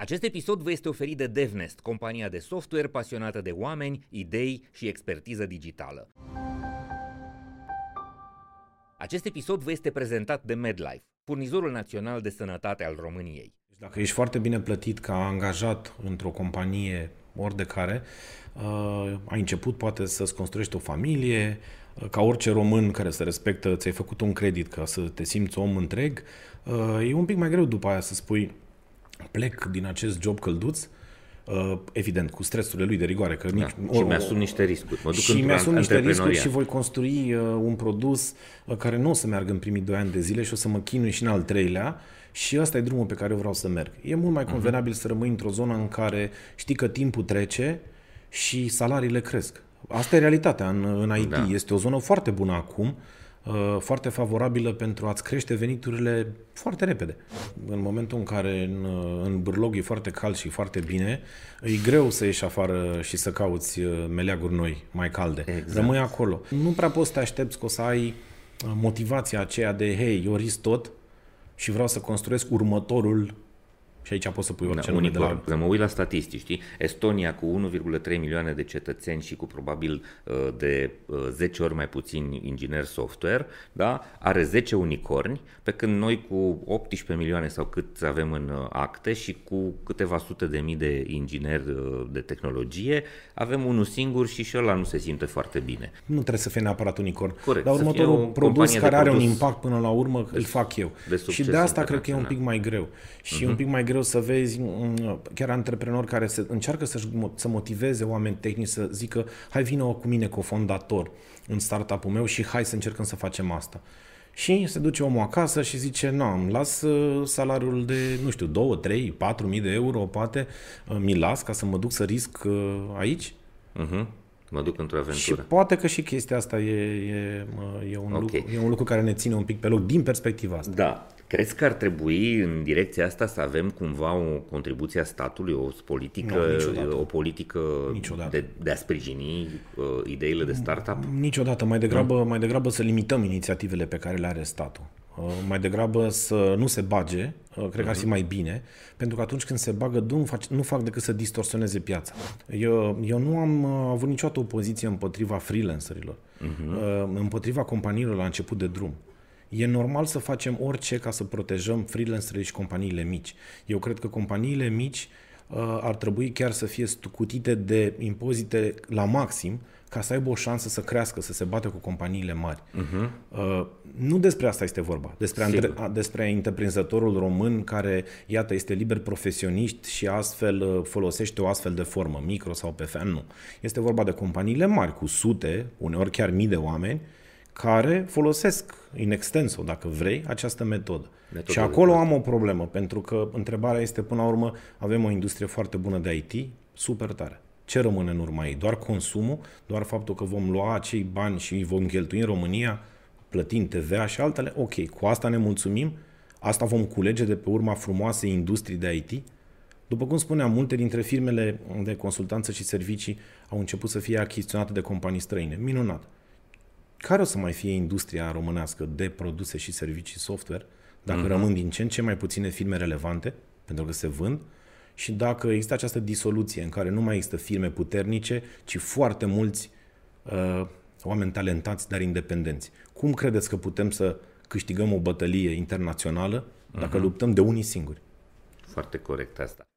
Acest episod vă este oferit de DevNest, compania de software pasionată de oameni, idei și expertiză digitală. Acest episod vă este prezentat de MedLife, furnizorul național de sănătate al României. Deci dacă ești foarte bine plătit ca angajat într-o companie ori de care, uh, ai început poate să-ți construiești o familie, uh, ca orice român care se respectă, ți-ai făcut un credit ca să te simți om întreg, uh, e un pic mai greu după aia să spui plec din acest job călduț, Uh, evident, cu stresurile lui de rigoare. Că nici, da. și mi-asum niște riscuri. Mă duc și mi-asum niște riscuri și voi construi uh, un produs uh, care nu o să meargă în primii doi ani de zile și o să mă chinui și în al treilea și ăsta e drumul pe care eu vreau să merg. E mult mai mhm. convenabil uh-huh. să rămâi într-o zonă în care știi că timpul trece și salariile cresc. Asta e realitatea în, în IT. Da. Este o zonă foarte bună acum Uh, foarte favorabilă pentru a-ți crește veniturile foarte repede. În momentul în care în, uh, în bârlog e foarte cald și foarte bine, e greu să ieși afară și să cauți uh, meleaguri noi, mai calde. Exact. Rămâi acolo. Nu prea poți să te aștepți că o să ai motivația aceea de, hei, eu risc tot și vreau să construiesc următorul și aici poți să pui orice da, nume de la... Mă uit la statistici, știi? Estonia cu 1,3 milioane de cetățeni și cu probabil uh, de 10 uh, ori mai puțini ingineri software, da? Are 10 unicorni, pe când noi cu 18 milioane sau cât avem în uh, acte și cu câteva sute de mii de ingineri de tehnologie, avem unul singur și și ăla nu se simte foarte bine. Nu trebuie să fie neapărat unicorn. Corect. Dar următorul produs care are produs un impact până la urmă, de, îl fac eu. De și de asta cred că e un pic mai greu. Și uh-huh. un pic mai greu greu să vezi mm, chiar antreprenori care se, încearcă să, să motiveze oameni tehnici să zică hai vină cu mine cofondator în startup-ul meu și hai să încercăm să facem asta. Și se duce omul acasă și zice, nu, îmi las uh, salariul de, nu știu, 2, 3, 4 mii de euro, poate, uh, mi las ca să mă duc să risc uh, aici. Uh-huh. Mă duc într-o aventură. Și poate că și chestia asta e, e, e, un, okay. lucru, e un lucru care ne ține un pic pe loc din perspectiva asta. Da. Crezi că ar trebui în direcția asta să avem cumva o contribuție a statului, o politică, nu, o politică De, de a sprijini uh, ideile de startup? Niciodată. Mai degrabă, nu? mai degrabă să limităm inițiativele pe care le are statul. Uh, mai degrabă să nu se bage, uh, cred că ar fi mhm. mai bine, pentru că atunci când se bagă, nu fac, nu fac decât să distorsioneze piața. Eu, eu nu am uh, avut niciodată o poziție împotriva freelancerilor, uh-huh. împotriva companiilor la început de drum. E normal să facem orice ca să protejăm freelancerii și companiile mici. Eu cred că companiile mici uh, ar trebui chiar să fie scutite de impozite la maxim ca să aibă o șansă să crească, să se bată cu companiile mari. Uh-huh. Uh, nu despre asta este vorba. Despre, andre, despre întreprinzătorul român care, iată, este liber profesionist și astfel uh, folosește o astfel de formă, micro sau pe fan, nu. Este vorba de companiile mari, cu sute, uneori chiar mii de oameni, care folosesc in extenso, dacă vrei, această metodă. Metodă și acolo am o problemă, pentru că întrebarea este, până la urmă, avem o industrie foarte bună de IT, super tare. Ce rămâne în urma ei? Doar consumul? Doar faptul că vom lua acei bani și îi vom cheltui în România, plătind TVA și altele? Ok, cu asta ne mulțumim? Asta vom culege de pe urma frumoasei industrii de IT? După cum spuneam, multe dintre firmele de consultanță și servicii au început să fie achiziționate de companii străine. Minunat. Care o să mai fie industria românească de produse și servicii software dacă uh-huh. rămân din ce în ce mai puține firme relevante, pentru că se vând, și dacă există această disoluție în care nu mai există firme puternice, ci foarte mulți uh, oameni talentați, dar independenți. Cum credeți că putem să câștigăm o bătălie internațională dacă uh-huh. luptăm de unii singuri? Foarte corect asta.